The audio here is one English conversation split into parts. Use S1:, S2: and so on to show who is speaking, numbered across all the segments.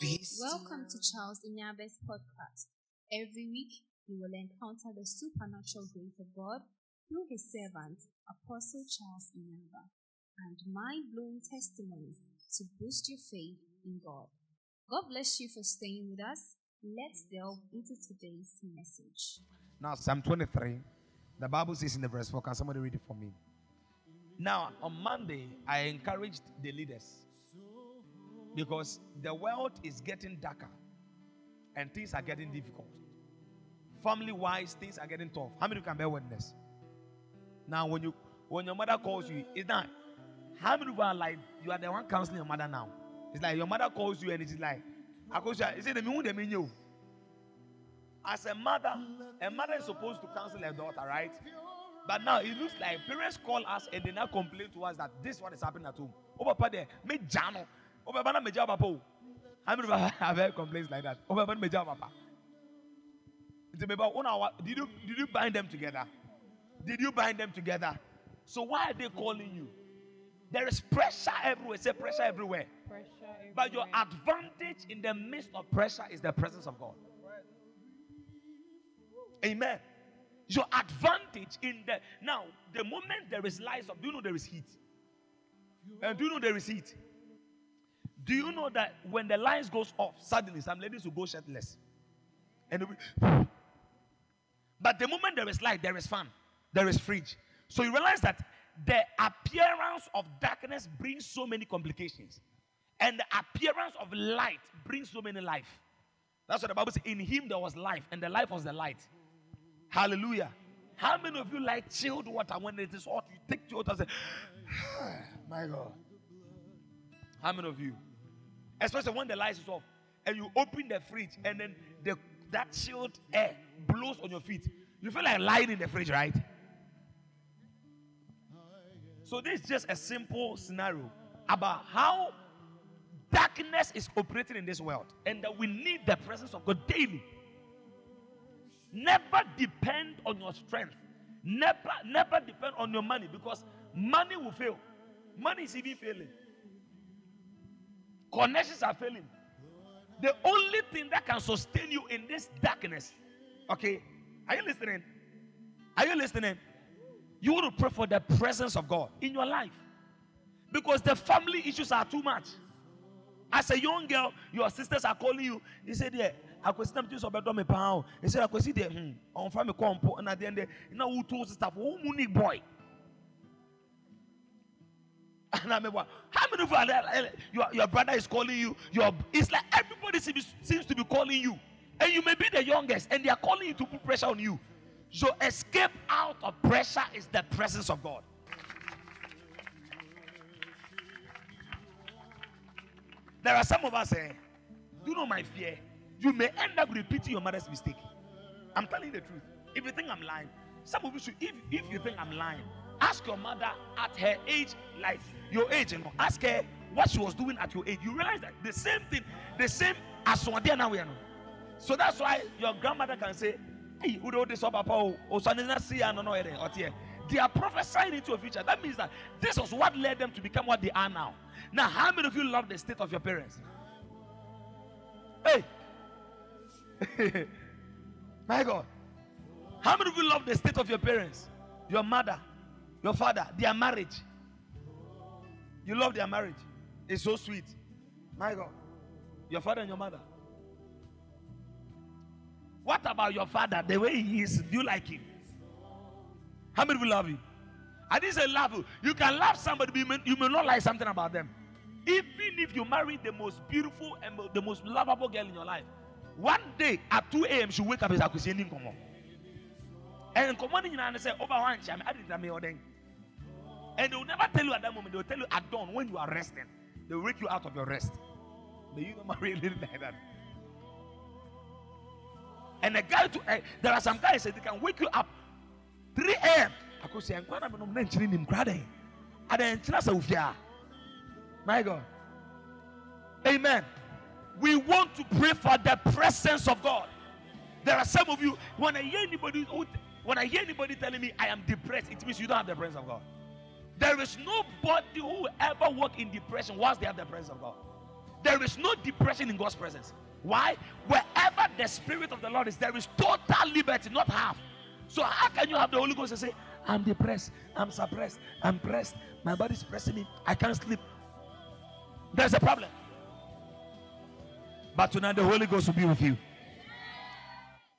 S1: Welcome to Charles Inyabe's podcast. Every week, you will encounter the supernatural grace of God through his servant, Apostle Charles Inyaba, and mind blowing testimonies to boost your faith in God. God bless you for staying with us. Let's delve into today's message.
S2: Now, Psalm 23, the Bible says in the verse 4, can somebody read it for me? Now, on Monday, I encouraged the leaders because the world is getting darker and things are getting difficult. Family wise, things are getting tough. How many can bear witness? Now, when you when your mother calls you, it's not how many people are like you are the one counseling your mother now? It's like your mother calls you and it's like, I call you, is it the? As a mother, a mother is supposed to counsel her daughter, right? But now it looks like parents call us and they now complain to us that this is what is happening at home. Oh, papa, there, me jano. Oh, papa, me jano, papa. How many have heard complaints like that? Oh, papa, me jano, papa. Did you did you bind them together? Did you bind them together? So why are they calling you? There is pressure everywhere. Say pressure everywhere.
S3: Pressure everywhere.
S2: But your advantage in the midst of pressure is the presence of God. Amen. Your advantage in the now, the moment there is lights up, do you know there is heat? And do you know there is heat? Do you know that when the lights goes off, suddenly some ladies will go shirtless? And be- but the moment there is light, there is fan, there is fridge. So you realize that the appearance of darkness brings so many complications, and the appearance of light brings so many life. That's what the Bible says. In him there was life, and the life was the light. Hallelujah. How many of you like chilled water when it is hot? You take chilled water and say, ah, My God. How many of you? Especially when the lights is off and you open the fridge and then the, that chilled air blows on your feet. You feel like lying in the fridge, right? So, this is just a simple scenario about how darkness is operating in this world and that we need the presence of God daily. Never depend on your strength. Never, never depend on your money because money will fail. Money is even failing. Connections are failing. The only thing that can sustain you in this darkness, okay? Are you listening? Are you listening? You want to pray for the presence of God in your life because the family issues are too much. As a young girl, your sisters are calling you. They say, "Yeah, akwesi nam ti sọ bẹ dọ mi. They say, "Akwesi de, hmm, ọ̀nfa mi kọ́ mpo." And at the end, na who told for who boy? And I'm like, how many of you are there? Your, your brother is calling you. Your it's like everybody seems, seems to be calling you, and you may be the youngest, and they are calling you to put pressure on you. So escape out of pressure is the presence of God. There are some of us, eh, do you know my fear? You may end up repeating your mother's mistake. I'm telling you the truth. If you think I'm lying, some of you should, if, if you think I'm lying, ask your mother at her age, like your age, you know, ask her what she was doing at your age. You realize that the same thing, the same as one day now are. no. So that's why your grandmother can say, Hey, who do this up, Papa? Oh, oh, so I didn't see I don't know, eh, or. They are prophesying into a future. That means that this was what led them to become what they are now. Now, how many of you love the state of your parents? Hey, my God, how many of you love the state of your parents? Your mother, your father, their marriage. You love their marriage. It's so sweet. My God, your father and your mother. What about your father? The way he is, do you like him? How many people love you? I didn't say love you. You can love somebody, but you may, you may not like something about them. Even if you marry the most beautiful and the most lovable girl in your life, one day at 2 a.m. she wake up and say, come on. And come on, you say, over one time, I didn't me then. And they will never tell you at that moment, they will tell you at dawn when you are resting. They will wake you out of your rest. But you don't marry a lady like that. And a guy, to, eh, there are some guys that they can wake you up 3 a.m. I could say, I'm going to be mentioning him crying. And then, my God. Amen. We want to pray for the presence of God. There are some of you, when I hear anybody, when I hear anybody telling me I am depressed, it means you don't have the presence of God. There is nobody who will ever walk in depression whilst they have the presence of God. There is no depression in God's presence. Why? Wherever the Spirit of the Lord is, there is total liberty, not half. So, how can you have the Holy Ghost and say, I'm depressed, I'm suppressed, I'm pressed, my body's pressing me, I can't sleep? There's a problem. But tonight, the Holy Ghost will be with you.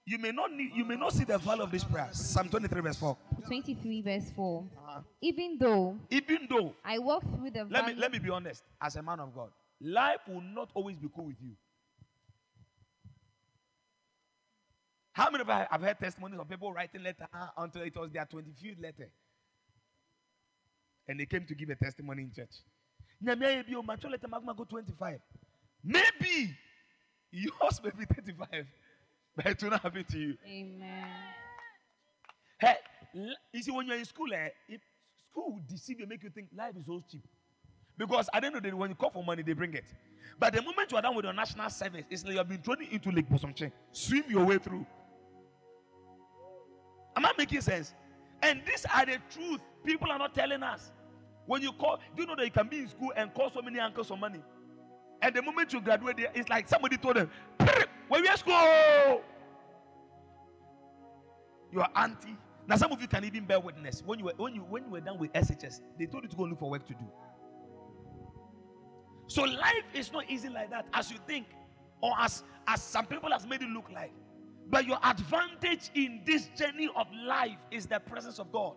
S2: You may not need, you may not see the value of this prayer. Psalm 23, verse 4.
S3: 23 verse 4.
S2: Uh-huh.
S3: Even though
S2: Even though,
S3: I walk through the
S2: let me let me be honest, as a man of God, life will not always be cool with you. How many of you have heard testimonies of people writing letter ah, until it was their 25th letter? And they came to give a testimony in church. Nyame ayɛ bi letter magma go 25. Maybe yours may be 35, but it will not happen to you.
S3: Amen.
S2: Hey, you see, when you're in school, eh, if school will deceive you, make you think life is so cheap. Because at the end of the day, when you call for money, they bring it. But the moment you are done with your national service, it's like you have been thrown into Lake Bosomtwe. Swim your way through. Am I making sense? And these are the truth people are not telling us. When you call, do you know that you can be in school and call so many uncles for money? And the moment you graduate, it's like somebody told them, "Prr, "Where we school?" Your auntie. Now some of you can even bear witness. When you were when you when you were done with SHS, they told you to go look for work to do. So life is not easy like that as you think, or as as some people has made it look like. But your advantage in this journey of life is the presence of God.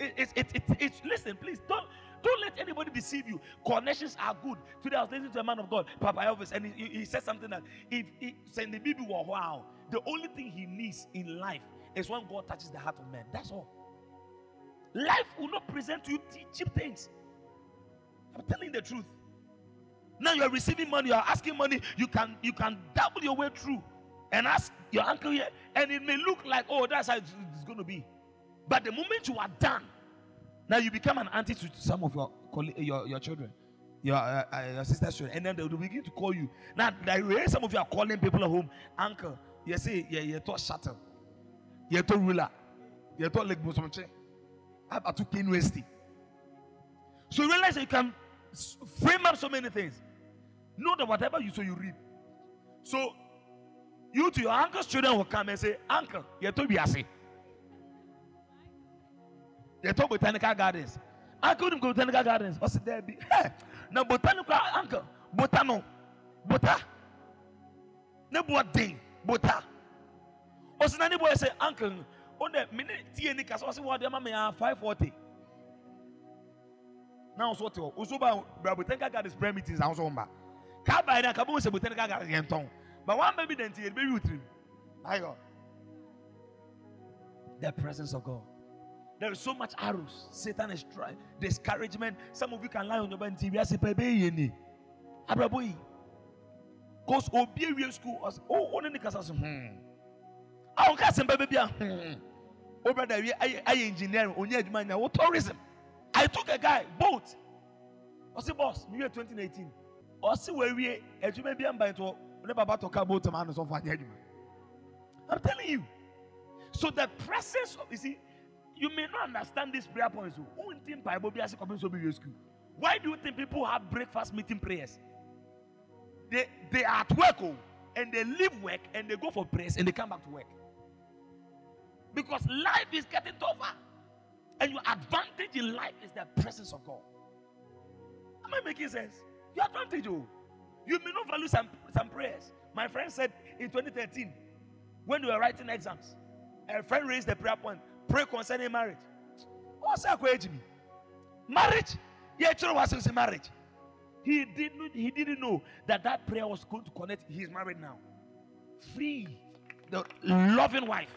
S2: It, it, it, it, it's listen, please don't don't let anybody deceive you. Connections are good. Today I was listening to a man of God, Papa Elvis, and he, he- said something that if he said the were wow, the only thing he needs in life is when God touches the heart of man. That's all. Life will not present to you cheap things. I'm telling the truth. Now you're receiving money, you're asking money, you can you can double your way through and ask your uncle here, and it may look like oh that's how it's, it's going to be. But the moment you are done, now you become an auntie to some of your your, your children, your uh, uh, your sister's children, and then they will begin to call you. Now, I hear some of you are calling people at home, uncle. You say, yeah, you talk shuttle, you talk ruler, you talk like Bosomtwe, about to University. So you realize you can frame up so many things. Know that whatever you sow, you reap. So you to your uncle's children will come and say, Uncle, you me I say. They talk botanical gardens. Uncle them go botanical gardens. What's there be? Hey, now botanical uncle, botano, bota. Ne boarding, bota. Na ne boy say uncle, on the minute ɔsi wɔ de ama me ya five forty. Now hɔ, ɔso ba bra botanical gardens prayer meetings na ɔso mba. Ka ba na ka bo sɛ botanical tɔn. But one baby den tie baby utrim. Ayo. The presence of God. There is so much arrows. Satan is trying. Discouragement. Some of you can lie on your bed and. I say, "Baby, you need." Abraboy. Cause obi school. ɔs- Oh, oh, ne kasa so. Hmm. Ah, o kasa mbɛ baby. Hmm. Oh, brother, we aye engineering. Onye adwuma nya. Wo tourism. I took a guy boat. Ɔsi boss. Me 2018. Ɔsi wɔ wie adwuma bi amba into. Ne baba to car boat man so fa nya adwuma. I'm telling you. So the presence of you see, you may not understand these prayer points. oh. Why do you think people have breakfast meeting prayers? They they are at work oh, and they leave work and they go for prayers and they come back to work. Because life is getting tougher. And your advantage in life is the presence of God. Am I making sense? Your advantage, oh. You may not value some, some prayers. My friend said in 2013, when we were writing exams, a friend raised the prayer point pray concerning marriage. What's that me? Marriage? Yeah, children was marriage. He didn't, he didn't know that that prayer was going to connect. He's married now. Free. The loving wife.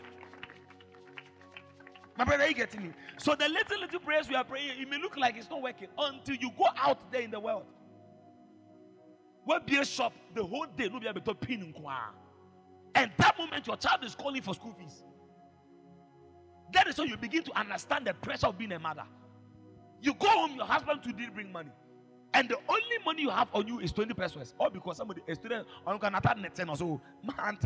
S2: My brother, are you getting me? So the little, little prayers we are praying, it may look like it's not working until you go out there in the world. Where be a shop the whole day, no be able to pin in. And that moment, your child is calling for school fees. That is how you begin to understand the pressure of being a mother. You go home, your husband too did bring money. And the only money you have on you is 20 pesewas. Or because somebody, a student, on can attack net 10 or so. Man,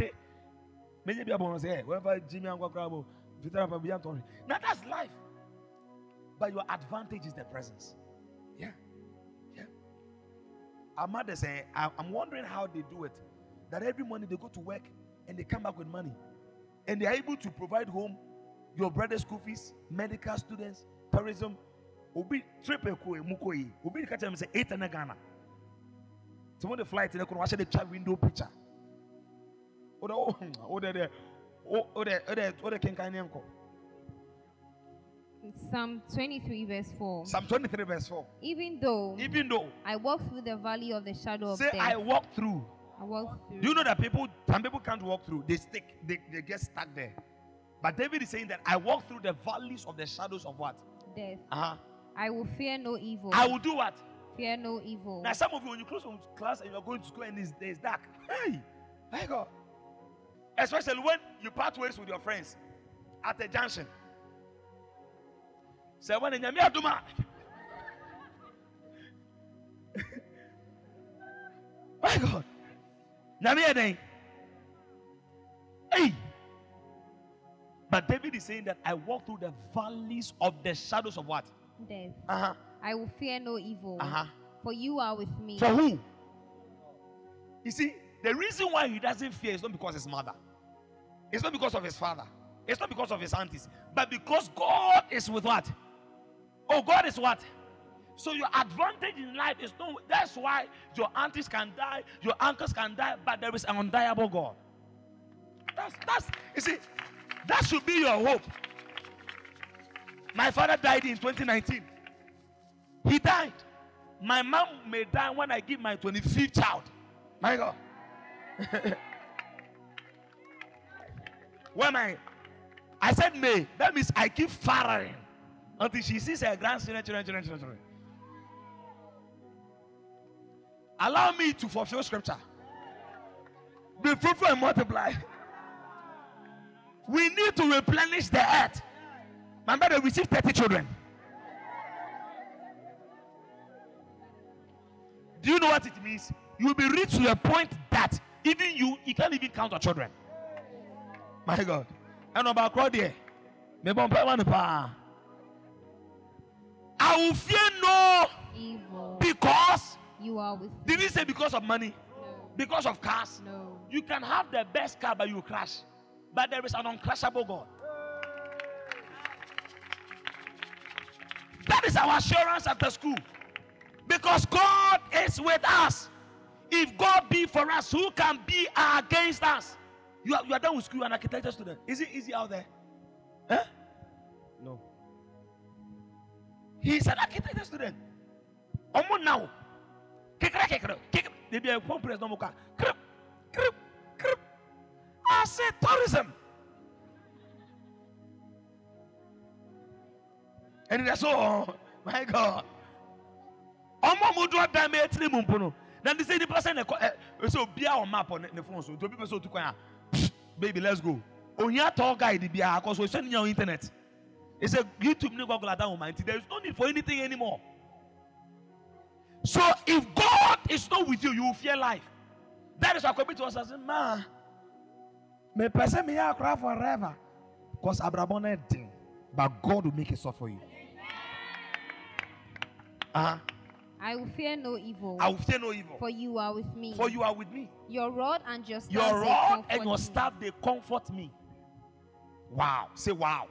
S2: maybe be able to say, eh, wherever Jimmy and Gwabo, now that's life. But your advantage is the presence. Yeah. Yeah. Our mother say, eh, I- I'm wondering how they do it. That every morning they go to work and they come back with money. And they are able to provide home your brother's school fees, medical students, tourism. Obi trip eko emuko yi. Obi catch them say eight and Ghana. So when the flight in the watch the chat window picture. Oh the oh oh the oh oh the oh the oh the king kan yanko.
S3: Psalm 23, verse 4.
S2: Psalm 23 verse 4.
S3: Even though
S2: Even though
S3: I walk through the valley of the shadow of
S2: say
S3: death,
S2: I walk through
S3: I walk through.
S2: Do you know that people, some people can't walk through, they stick, they, they get stuck there. But David is saying that I walk through the valleys of the shadows of what?
S3: death.
S2: Uh-huh.
S3: I will fear no evil.
S2: I will do what?
S3: fear no evil.
S2: Now, some of you, when you close from class and you're going to school and it's, it's dark, hey, my God. Especially when you part ways with your friends at a junction. Say, when in. My God. Nyame But David is saying that I walk through the valleys of the shadows of what?
S3: death.
S2: Uh-huh.
S3: I will fear no evil.
S2: Uh-huh.
S3: For you are with me.
S2: For who? You see, the reason why he doesn't fear is not because his mother, it's not because of his father, it's not because of his aunties, but because God is with what? Oh, God is what? So your advantage in life is no. That's why your aunties can die, your uncles can die, but there is an undiable God. That's that's you see, that should be your hope. My father died in 2019. He died. My mom may die when I give my 25th child. My God. when I I said may, that means I keep firing until she sees her grandchildren, children, children, children, children. Allow me to fulfill scripture. Be fruitful and multiply. We need to replenish the earth. My mother received 30 children. Do you know what it means? You'll be rich to a point that even you, you can't even count your children. My God. I know about crowd there. Me bump one pa. Ah. I will fear no
S3: evil.
S2: because
S3: You are with me.
S2: did he say because of money?
S3: No.
S2: Because of cars?
S3: No.
S2: You can have the best car, but you crash. But there is an uncrushable God. That is our assurance at the school. Because God is with us. If God be for us, who can be against us? You are, you are done with school, an architecture student. Is it easy out there? Huh? No. He's an architecture student. Omo now. Kekere kekere. Kekere. They be a phone press no more. krip, krip. I said tourism. And that's all. My God. Ọmọ mu dúró dan mi etiri mu mpo no. Na ndí sẹ́ nípa sẹ́ na ẹ̀kọ́ ẹ̀ ẹ̀ sẹ́ obi a wọ́n map on ne phone so nti obi pẹ̀ sẹ́ otu kwan baby let's go. Ohia tall guide bi a akọ so ṣẹ́ níyàn internet. It's a YouTube ní Google àtàwọn ọmọ nti there is no need for anything anymore. So if God is not with you, you will fear life. That is why I to us and say, Ma, me person me ya cry forever. Because Abraham not dead, but God will make it so for you. Uh-huh.
S3: I will fear no evil.
S2: I will fear no evil.
S3: For you are with me.
S2: For you are with me.
S3: Your rod and your staff.
S2: Your
S3: they
S2: rod
S3: comfort
S2: and your
S3: me.
S2: staff they comfort me. Wow. Say wow.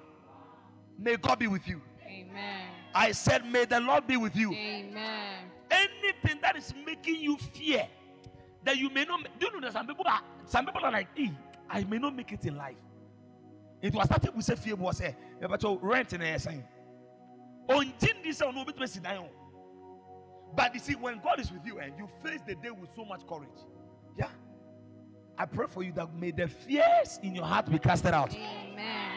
S2: May God be with you.
S3: Amen.
S2: I said, May the Lord be with you.
S3: Amen.
S2: anything that is making you fear that you may not do you know that some people are some people are like "Eh, I may not make it in life. It was starting with say fear was say but rent in a saying. On this no bit sit down. But you see, when God is with you and you face the day with so much courage, yeah. I pray for you that may the fears in your heart be casted out.
S3: Amen.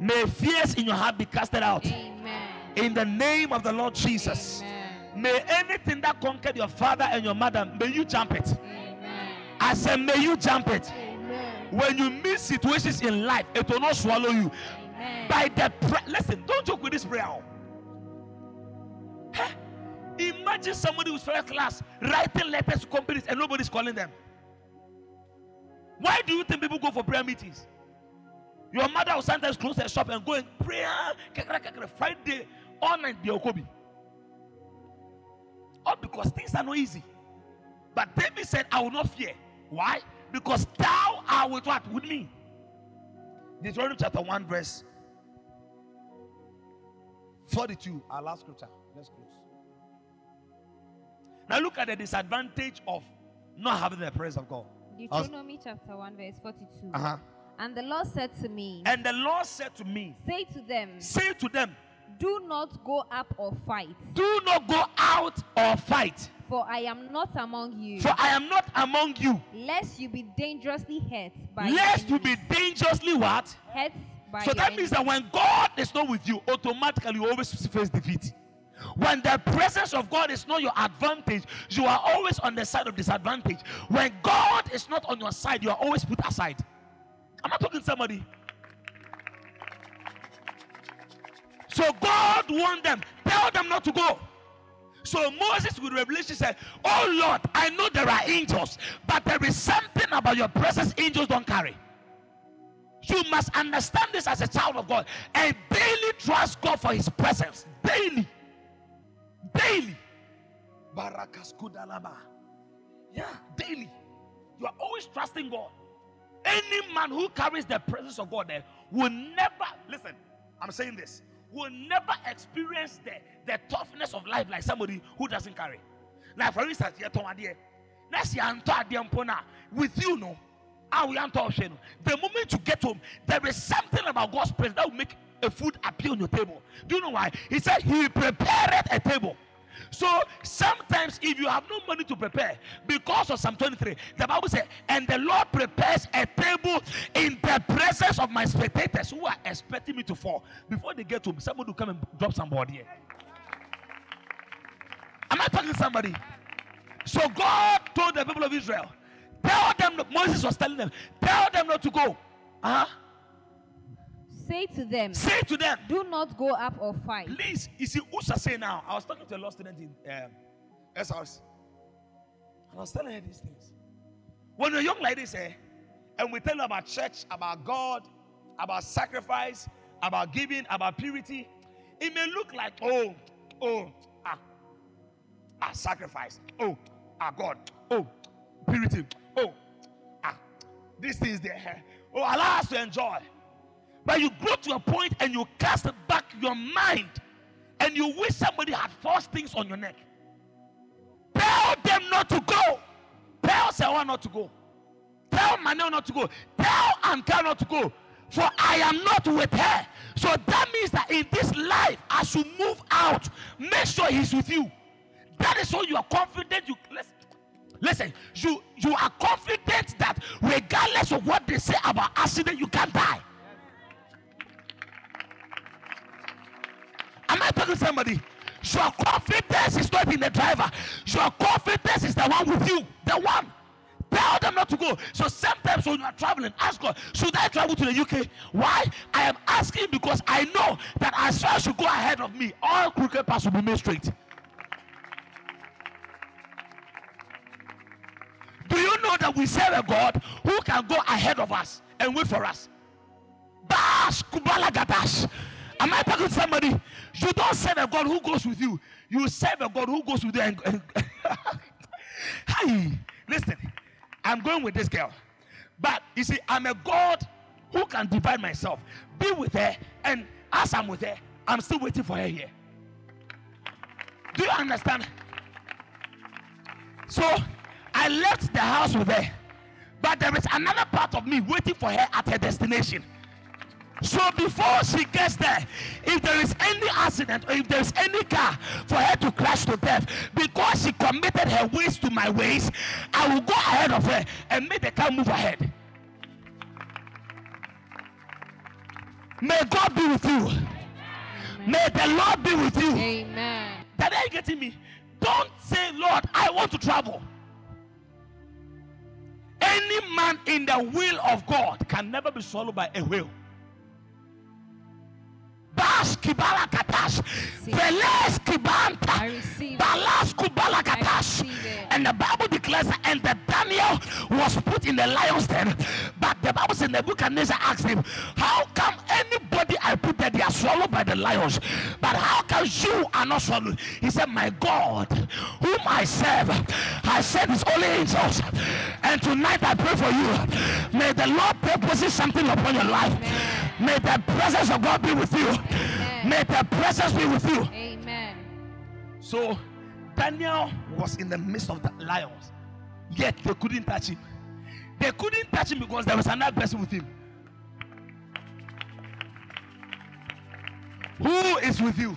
S2: May fears in your heart be casted out.
S3: Amen.
S2: In the name of the Lord Jesus.
S3: Amen.
S2: May anything that conquered your father and your mother, may you jump it.
S3: Amen.
S2: I said, may you jump it.
S3: Amen.
S2: When you meet situations in life, it will not swallow you.
S3: Amen.
S2: By the pra- listen, don't joke with this prayer. Huh? Imagine somebody who's first class writing letters to companies and nobody's calling them. Why do you think people go for prayer meetings? Your mother will sometimes close her shop and go and pray. Friday all night be Okobi. All because things are not easy. But David said, I will not fear. Why? Because thou art with what? With me. Deuteronomy chapter 1, verse 42. Our last scripture. Let's close. Now look at the disadvantage of not having the presence of God.
S3: Deuteronomy chapter 1, verse 42.
S2: Uh-huh.
S3: And the Lord said to me,
S2: And the Lord said to me,
S3: Say to them,
S2: Say to them,
S3: Do not go up or fight,
S2: Do not go out or fight,
S3: for I am not among you,
S2: for I am not among you,
S3: lest you be dangerously hurt by
S2: lest you be dangerously what?
S3: hurt by
S2: So that means
S3: enemies.
S2: that when God is not with you, automatically you always face defeat. When the presence of God is not your advantage, you are always on the side of disadvantage. When God is not on your side, you are always put aside. Am I talking to somebody? So God warned them, tell them not to go. So Moses with revelation said, Oh Lord, I know there are angels, but there is something about your presence angels don't carry. You must understand this as a child of God and daily trust God for his presence. Daily. Daily. Barakas kudalaba. Yeah, daily. You are always trusting God. Any man who carries the presence of God there will never, listen, I'm saying this, will never experience the, the toughness of life like somebody who doesn't carry. Like, for instance, you're talking Next year, I'm talking with you, no. how we are talking. The moment you get home, there is something about God's presence that will make a food appear on your table. Do you know why? He said he prepared a table. So sometimes, if you have no money to prepare, because of Psalm 23, the Bible says, and the Lord prepares a table in the presence of my spectators who are expecting me to fall. Before they get home, somebody will come and drop somebody. Am I talking to somebody? So God told the people of Israel, tell them, Moses was telling them, tell them not to go. Uh-huh.
S3: Say to them,
S2: Say to them,
S3: Do not go up or fight.
S2: Please, you see, Usha say now. I was talking to a law student in um, SRC, and I was telling her these things. When you're young like this, eh, and we tell you about church, about God, about sacrifice, about giving, about purity, it may look like, oh, oh, ah, ah, sacrifice, oh, ah, God, oh, purity, oh, ah, these things there, oh, allow us to enjoy. But you grow to a point and you cast back your mind and you wish somebody had forced things on your neck. Tell them not to go. Tell Sewa not to go. Tell Manel not to go. Tell Anka not to go. For I am not with her. So that means that in this life, as you move out, make sure he's with you. That is why you are confident. You listen, listen. You you are confident that regardless of what they say about accident, you can't die. Am I talking to somebody? Your confidence is not in the driver. Your confidence is the one with you. The one. Tell them not to go. So sometimes when you are traveling, ask God, should I travel to the UK? Why? I am asking because I know that as far as you go ahead of me, all crooked paths will be made straight. Do you know that we serve a God who can go ahead of us and wait for us? Bash kubala gadash. Am I talking to somebody? You don't serve a God who goes with you. You serve a God who goes with you. And, and Hi, listen. I'm going with this girl, but you see, I'm a God who can divide myself, be with her, and as I'm with her, I'm still waiting for her here. Do you understand? So I left the house with her, but there is another part of me waiting for her at her destination. So before she gets there, if there is any accident or if there is any car for her to crash to death, because she committed her ways to my ways, I will go ahead of her and make the car move ahead. May God be with you. May the Lord be with you.
S3: Amen.
S2: That are you getting me? Don't say, Lord, I want to travel. Any man in the will of God can never be swallowed by a whale. Bash kibala katash.
S3: See.
S2: Kibanta.
S3: I receive it.
S2: Balas kubala katash. And the Bible declares that, and the Daniel was put in the lion's den. But the Bible says Nebuchadnezzar asked him, How come anybody I swallowed by the lions. But how can you are not swallowed? He said, My God, whom I serve, I sent his only angels. And tonight I pray for you. May the Lord purpose something upon your life. May the presence of God be with you. May the presence be with you.
S3: Amen.
S2: So Daniel was in the midst of the lions, yet they couldn't touch him. They couldn't touch him because there was another person with him. Who is with you?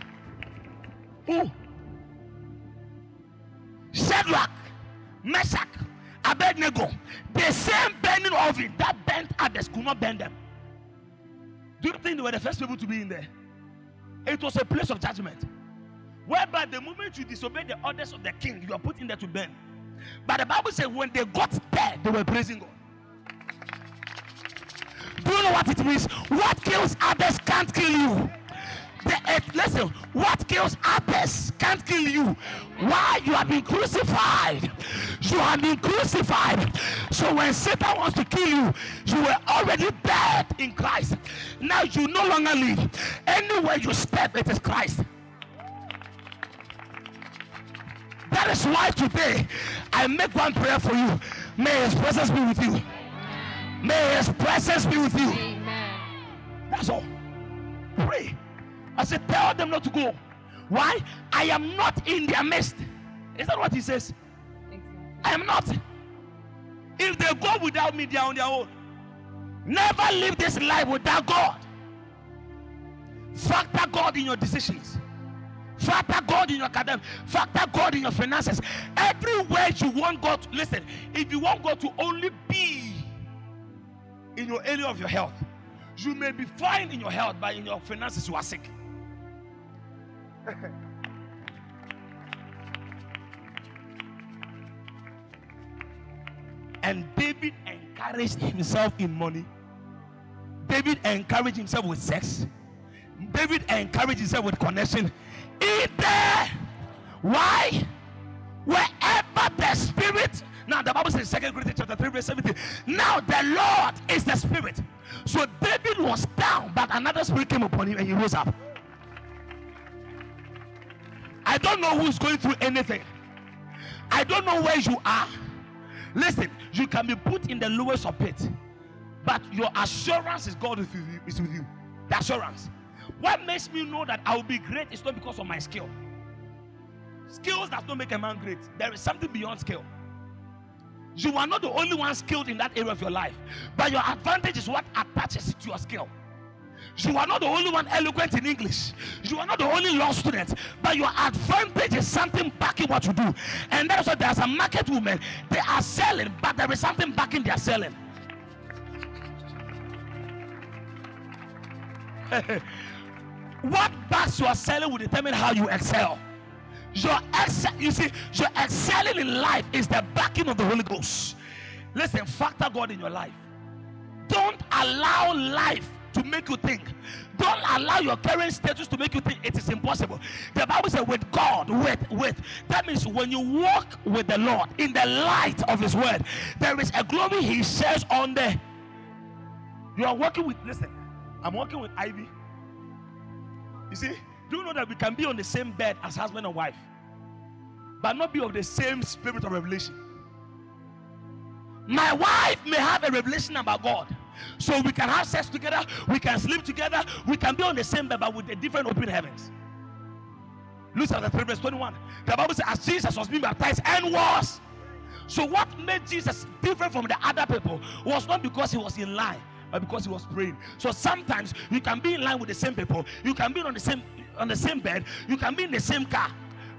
S2: Who? Shadrach, Meshach, Abednego, the same burning oven that burnt others could not burn them. Do you think they were the first people to be in there? It was a place of judgment. Whereby the moment you disobey the orders of the king, you are put in there to burn. But the Bible says when they got there, they were praising God. Do you know what it means? What kills others can't kill you. What kills others can't kill you. Why? You have been crucified. You have been crucified. So when Satan wants to kill you, you were already dead in Christ. Now you no longer live. Anywhere you step, it is Christ. That is why today I make one prayer for you. May his presence be with you. May his presence be with you.
S3: Amen.
S2: That's all. Pray. I said, tell them not to go. Why? I am not in their midst. Is that what he says? I am not. If they go without me, they are on their own. Never live this life without God. Factor God in your decisions. Factor God in your academic. Factor God in your finances. Everywhere you want God to listen. If you want God to only be in your area of your health, you may be fine in your health, but in your finances you are sick. and David encouraged himself in money. David encouraged himself with sex. David encouraged himself with connection. Eat there. Why? Wherever the spirit. Now the Bible says 2 Corinthians chapter 3, verse 17. Now the Lord is the spirit. So David was down, but another spirit came upon him and he rose up. I don't know who's going through anything. I don't know where you are. Listen, you can be put in the lowest of pit, but your assurance is God with you, is with you. The assurance. What makes me know that I will be great is not because of my skill. Skills does not make a man great. There is something beyond skill. You are not the only one skilled in that area of your life, but your advantage is what attaches to your skill. You are not the only one eloquent in English. You are not the only law student, but your advantage is something backing what you do. And that's why there's a market woman. They are selling, but there is something backing their selling. what backs your selling will determine how you excel. Your excel, you see, your excelling in life is the backing of the Holy Ghost. Listen, factor God in your life. Don't allow life to make you think. Don't allow your current status to make you think it is impossible. The Bible says, with God, with, with. That means when you walk with the Lord in the light of His word, there is a glory He shares on the. You are working with, listen, I'm working with Ivy. You see, do you know that we can be on the same bed as husband and wife, but not be of the same spirit of revelation? My wife may have a revelation about God. So we can have sex together, we can sleep together, we can be on the same bed but with a different open heavens. Luke chapter 3, verse 21. The Bible says, as Jesus was being baptized and was. So, what made Jesus different from the other people was not because he was in line, but because he was praying. So sometimes you can be in line with the same people, you can be on the same on the same bed, you can be in the same car.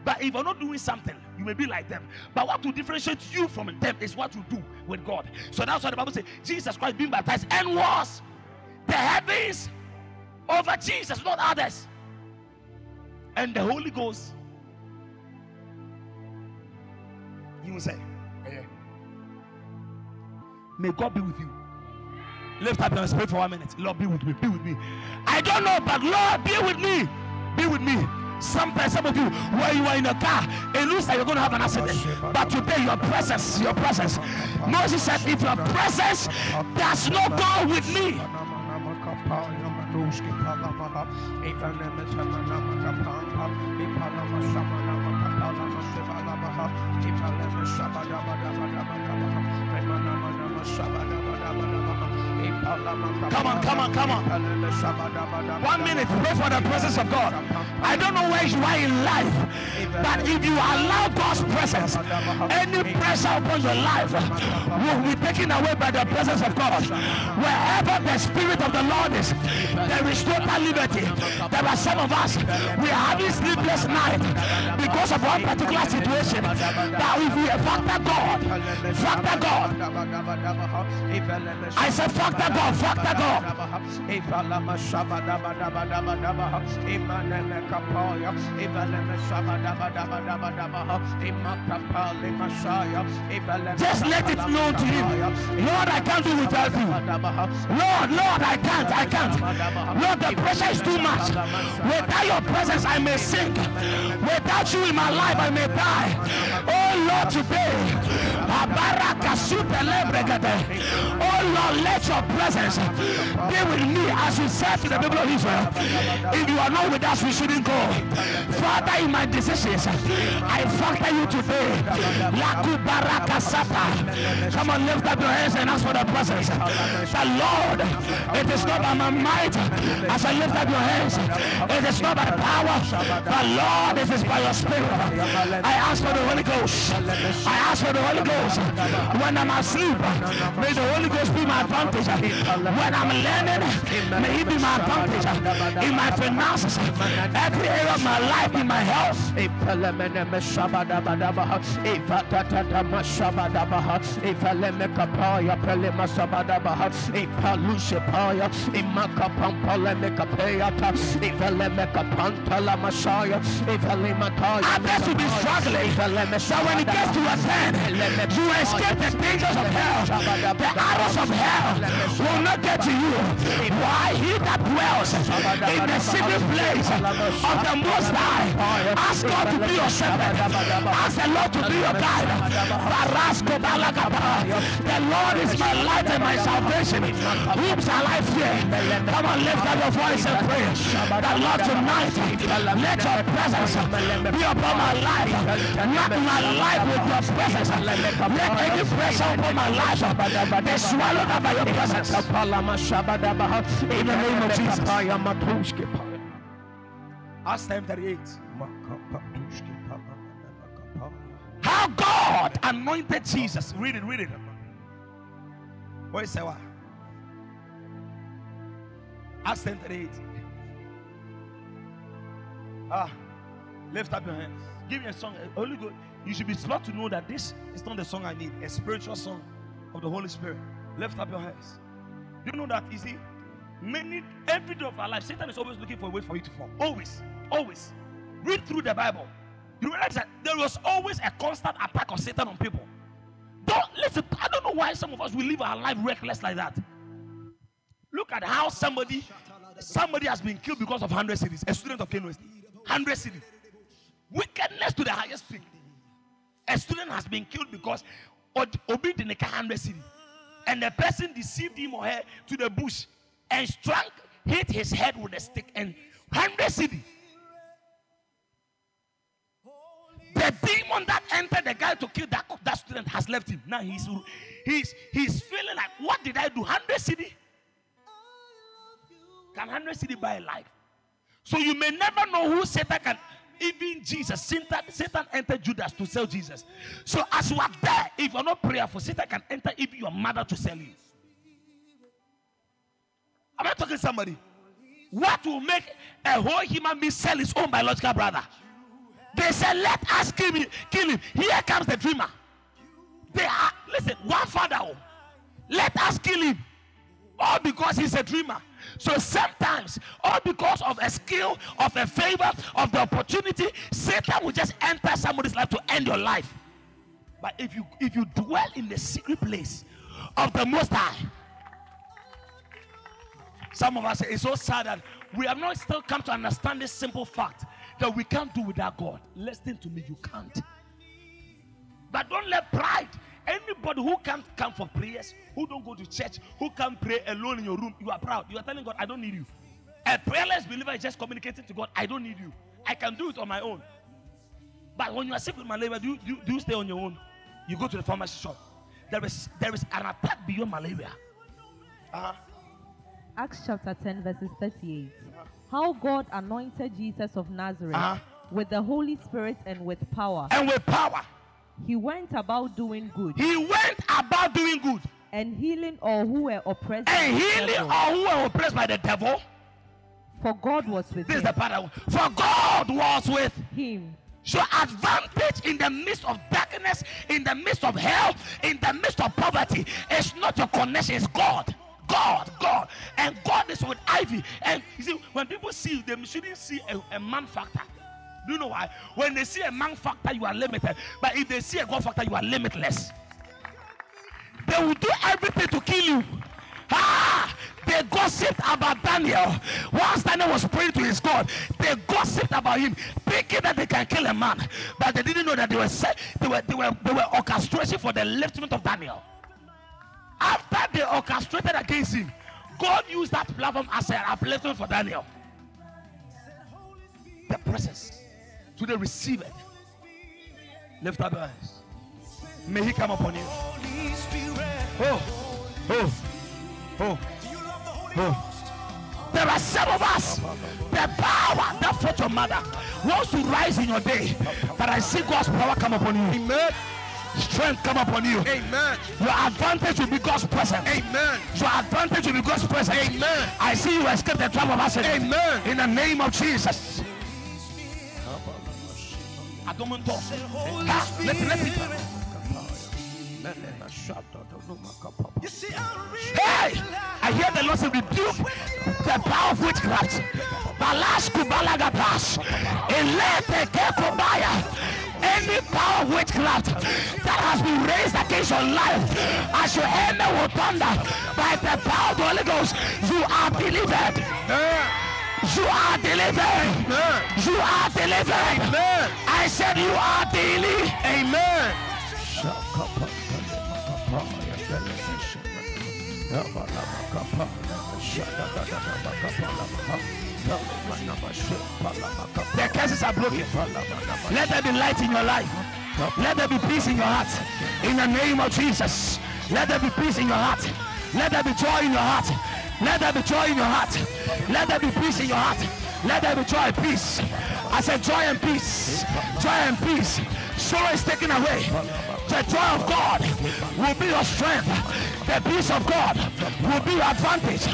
S2: But if you're not doing something, you may be like them. But what will differentiate you from them is what you do with God. So that's why the Bible says Jesus Christ being baptized and was the heavens over Jesus, not others. And the Holy Ghost, you will say, "Yeah." May God be with you. Lift up your spirit for one minute. Lord, be with me. Be with me. I don't know, but Lord, be with me. Be with me. Some, some of you, where you are in a car, it looks like you're going to have an accident. But today, your presence, your presence. Moses said, if your presence does not go with me, Come on, come on, come on. One minute, pray for the presence of God. I don't know where you are in life, but if you allow God's presence, any pressure upon your life will be taken away by the presence of God. Wherever the Spirit of the Lord is, there is total liberty. There are some of us, we are having sleepless night because of one particular situation. That if we factor God, factor God, I said factor God,
S4: Ivaleme
S2: Just let it known to him. Lord, I can't do without you. Lord, Lord, I can't, I can't. Lord, the pressure is too much. Without your presence, I may sink. Without you in my life, I may die. Oh Lord, today, oh Lord, let your presence be with me as you said to the people of Israel. If you are not with us, we shouldn't go. Father, in my decisions, I factor you today. Come on, lift up your hands and ask for the presence. The Lord, it is not by my might as I lift up your hands. It is not by power, but Lord, it is by your spirit. I ask for the Holy Ghost. I ask for the Holy Ghost. When I'm asleep, may the Holy Ghost be my advantage. When I'm learning, may He be my advantage. In my finances, every area of my life, in my health. Others will be struggling. But when it gets to a end, you escape the dangers of hell. The arrows of hell will not get to you. Why? He that dwells in the secret place of the Most High. Ask God to be your shepherd. Ask the Lord to be your guide. The Lord is my light and my salvation. Whom shall I fear? Come on, lift up your voice and pray. The Lord tonight, let your presence be upon my life. Not my life with your presence. Let any pressure upon my life be swallowed up by your presence. In the name of Jesus. Acts 10 38. How God anointed Jesus. Read it, read it. What is that? Acts 10 38. Ah, lift up your hands. Give me a song. Holy Ghost. You should be smart to know that this is not the song I need. A spiritual song of the Holy Spirit. Lift up your hands. Do you know that? See, many every day of our life, Satan is always looking for a way for you to fall. Always, always. Read through the Bible. You realize that there was always a constant attack of Satan on people. Don't listen. I don't know why some of us will live our life reckless like that. Look at how somebody somebody has been killed because of 100 cedis. A student of Kano State. 100 cedis. Wickedness to the highest peak. A student has been killed because Obi didn't 100 cedis. And the person deceived him or her to the bush and struck, hit his head with a stick and 100 cedis. The demon that entered the guy to kill that, that student has left him. Now he's he's he's feeling like, what did I do? 100 cedi? Can 100 cedi buy life? So you may never know who Satan can. Even Jesus, Satan, Satan entered Judas to sell Jesus. So as you are there, if you're not prayerful, Satan can enter even your mother to sell you. Am I talking to somebody? What will make a whole human being sell his own biological brother? They said, Let us kill him. Kill him. Here comes the dreamer. They are, listen, one father. oh, Let us kill him. All because he's a dreamer. So sometimes, all because of a skill, of a favor, of the opportunity, Satan will just enter somebody's life to end your life. But if you if you dwell in the secret place of the Most High, some of us say it's so sad that we have not still come to understand this simple fact that we can't do without God. Listen to me, you can't. But don't let pride, Anybody who can't come for prayers, who don't go to church, who can't pray alone in your room, you are proud. You are telling God, I don't need you. A prayerless believer is just communicating to God, I don't need you. I can do it on my own. But when you are sick with malaria, do you, do, you- do you stay on your own? You go to the pharmacy shop. There is there is an attack beyond malaria. Uh-huh.
S5: Acts chapter 10, verses 38. How God anointed Jesus of Nazareth
S2: Uh-huh.
S5: with the Holy Spirit and with power.
S2: And with power,
S5: He went about doing good
S2: he went about doing good
S5: and healing all who were oppressed by
S2: and
S5: the
S2: healing
S5: devil,
S2: all who were oppressed by the devil.
S5: for God was with
S2: This is
S5: him.
S2: the part. For God was with
S5: him.
S2: So advantage in the midst of darkness, in the midst of hell, in the midst of poverty, it's not your connection, it's God. God, God. And God is with Ivy. And you see, when people see you, they shouldn't see a, a man factor. Do you know why? When they see a man factor, you are limited. But if they see a God factor, you are limitless. They will do everything to kill you. Ah, they gossiped about Daniel. Once Daniel was praying to his God, they gossiped about him, thinking that they can kill a man. But they didn't know that they were set, they were they were they were for the liftment of Daniel. After they orchestrated against him, God used that platform as an upliftment for Daniel. The presence to the receiver. Lift up your hands. May he come upon you. Oh, oh, oh, oh. There are some of us. The power that fought your mother wants to rise in your day. But I see God's power come upon you.
S4: Amen.
S2: Strength come upon you.
S4: Amen.
S2: Your advantage will be God's presence.
S4: Amen.
S2: Your advantage will be God's presence.
S4: Amen.
S2: I see you escape the trap of accident.
S4: Amen.
S2: In the name of Jesus. Adomanto. Ah, Let, let it. Hey! I hear the Lord say, rebuke the power of witchcraft. Balash kubalagatas. Elete kekobaya. Any power of witchcraft that has been raised against your life, as your enemy will thunder by the power of the Holy Ghost, you are delivered. You are delivered.
S4: Amen.
S2: You are delivered.
S4: Amen.
S2: I said you are delivered.
S4: Amen.
S2: The curses are broken. Let there be light in your life. Let there be peace in your heart. In the name of Jesus. Let there be peace in your heart. Let there be joy in your heart. Let there be joy in your heart. Let there be peace in your heart. Let there be joy and peace. I said joy and peace. Joy and peace. Sorrow is taken away. The joy of God will be your strength. The peace of God will be your advantage.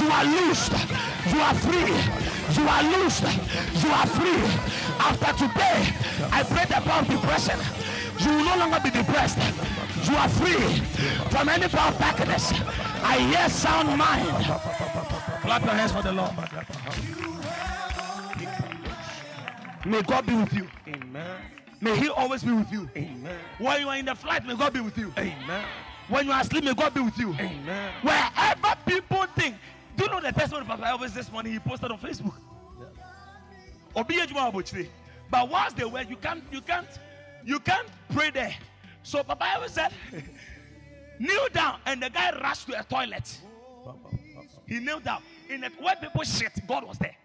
S2: You are loosed. You are free. You are loosed. You are free. After today, I pray the power of depression. You will no longer be depressed. You are free from any power of darkness. I hear sound mind. Clap your hands for the Lord. May God be with you.
S4: Amen.
S2: May He always be with you.
S4: Amen.
S2: When you are in the flight, may God be with you.
S4: Amen.
S2: When you are asleep, may God be with you.
S4: Amen.
S2: Wherever people think. Do you know the testimony of Papa Elvis this morning? He posted on Facebook. Abochire. But once they were, you can't, you can't, you can't pray there. So Papa Elvis said, kneel down, and the guy rushed to a toilet. He knelt down. In the where people shit, God was there.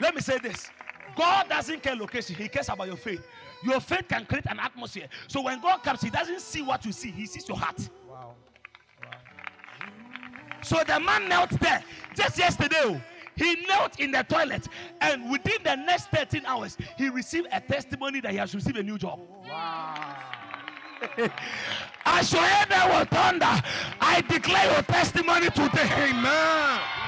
S2: Let me say this. God doesn't care location, He cares about your faith. Your faith can create an atmosphere. So when God comes, He doesn't see what you see, He sees your heart. Wow. So the man knelt there just yesterday. Oh, He knelt in the toilet, and within the next 13 hours, he received a testimony that he has received a new job. Wow. As your enemy will thunder, I declare your testimony today.
S4: Amen.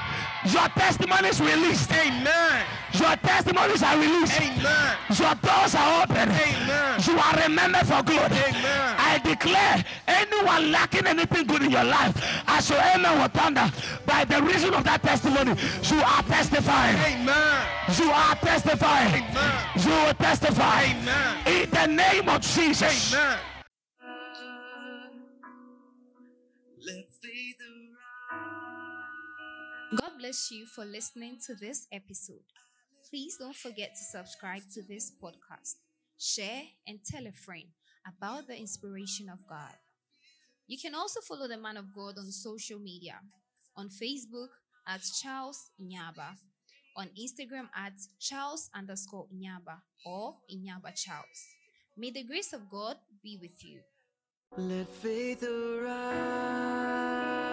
S2: Your testimony is released.
S4: Amen.
S2: Your testimonies are released.
S4: Amen.
S2: Your doors are open.
S4: Amen.
S2: You are remembered for good.
S4: Amen.
S2: I declare anyone lacking anything good in your life, as your amen will thunder, by the reason of that testimony, you are testifying.
S4: Amen.
S2: You are testifying.
S4: Amen.
S2: You will testify.
S4: Amen.
S2: In the name of Jesus.
S4: Amen.
S1: God bless you for listening to this episode. Please don't forget to subscribe to this podcast. share, and tell a friend about the inspiration of God. You can also follow the man of God on social media on Facebook at Charles Inyaba, on Instagram at Charles underscore Inyaba or Inyaba Charles. May the grace of God be with you.
S6: Let faith arise.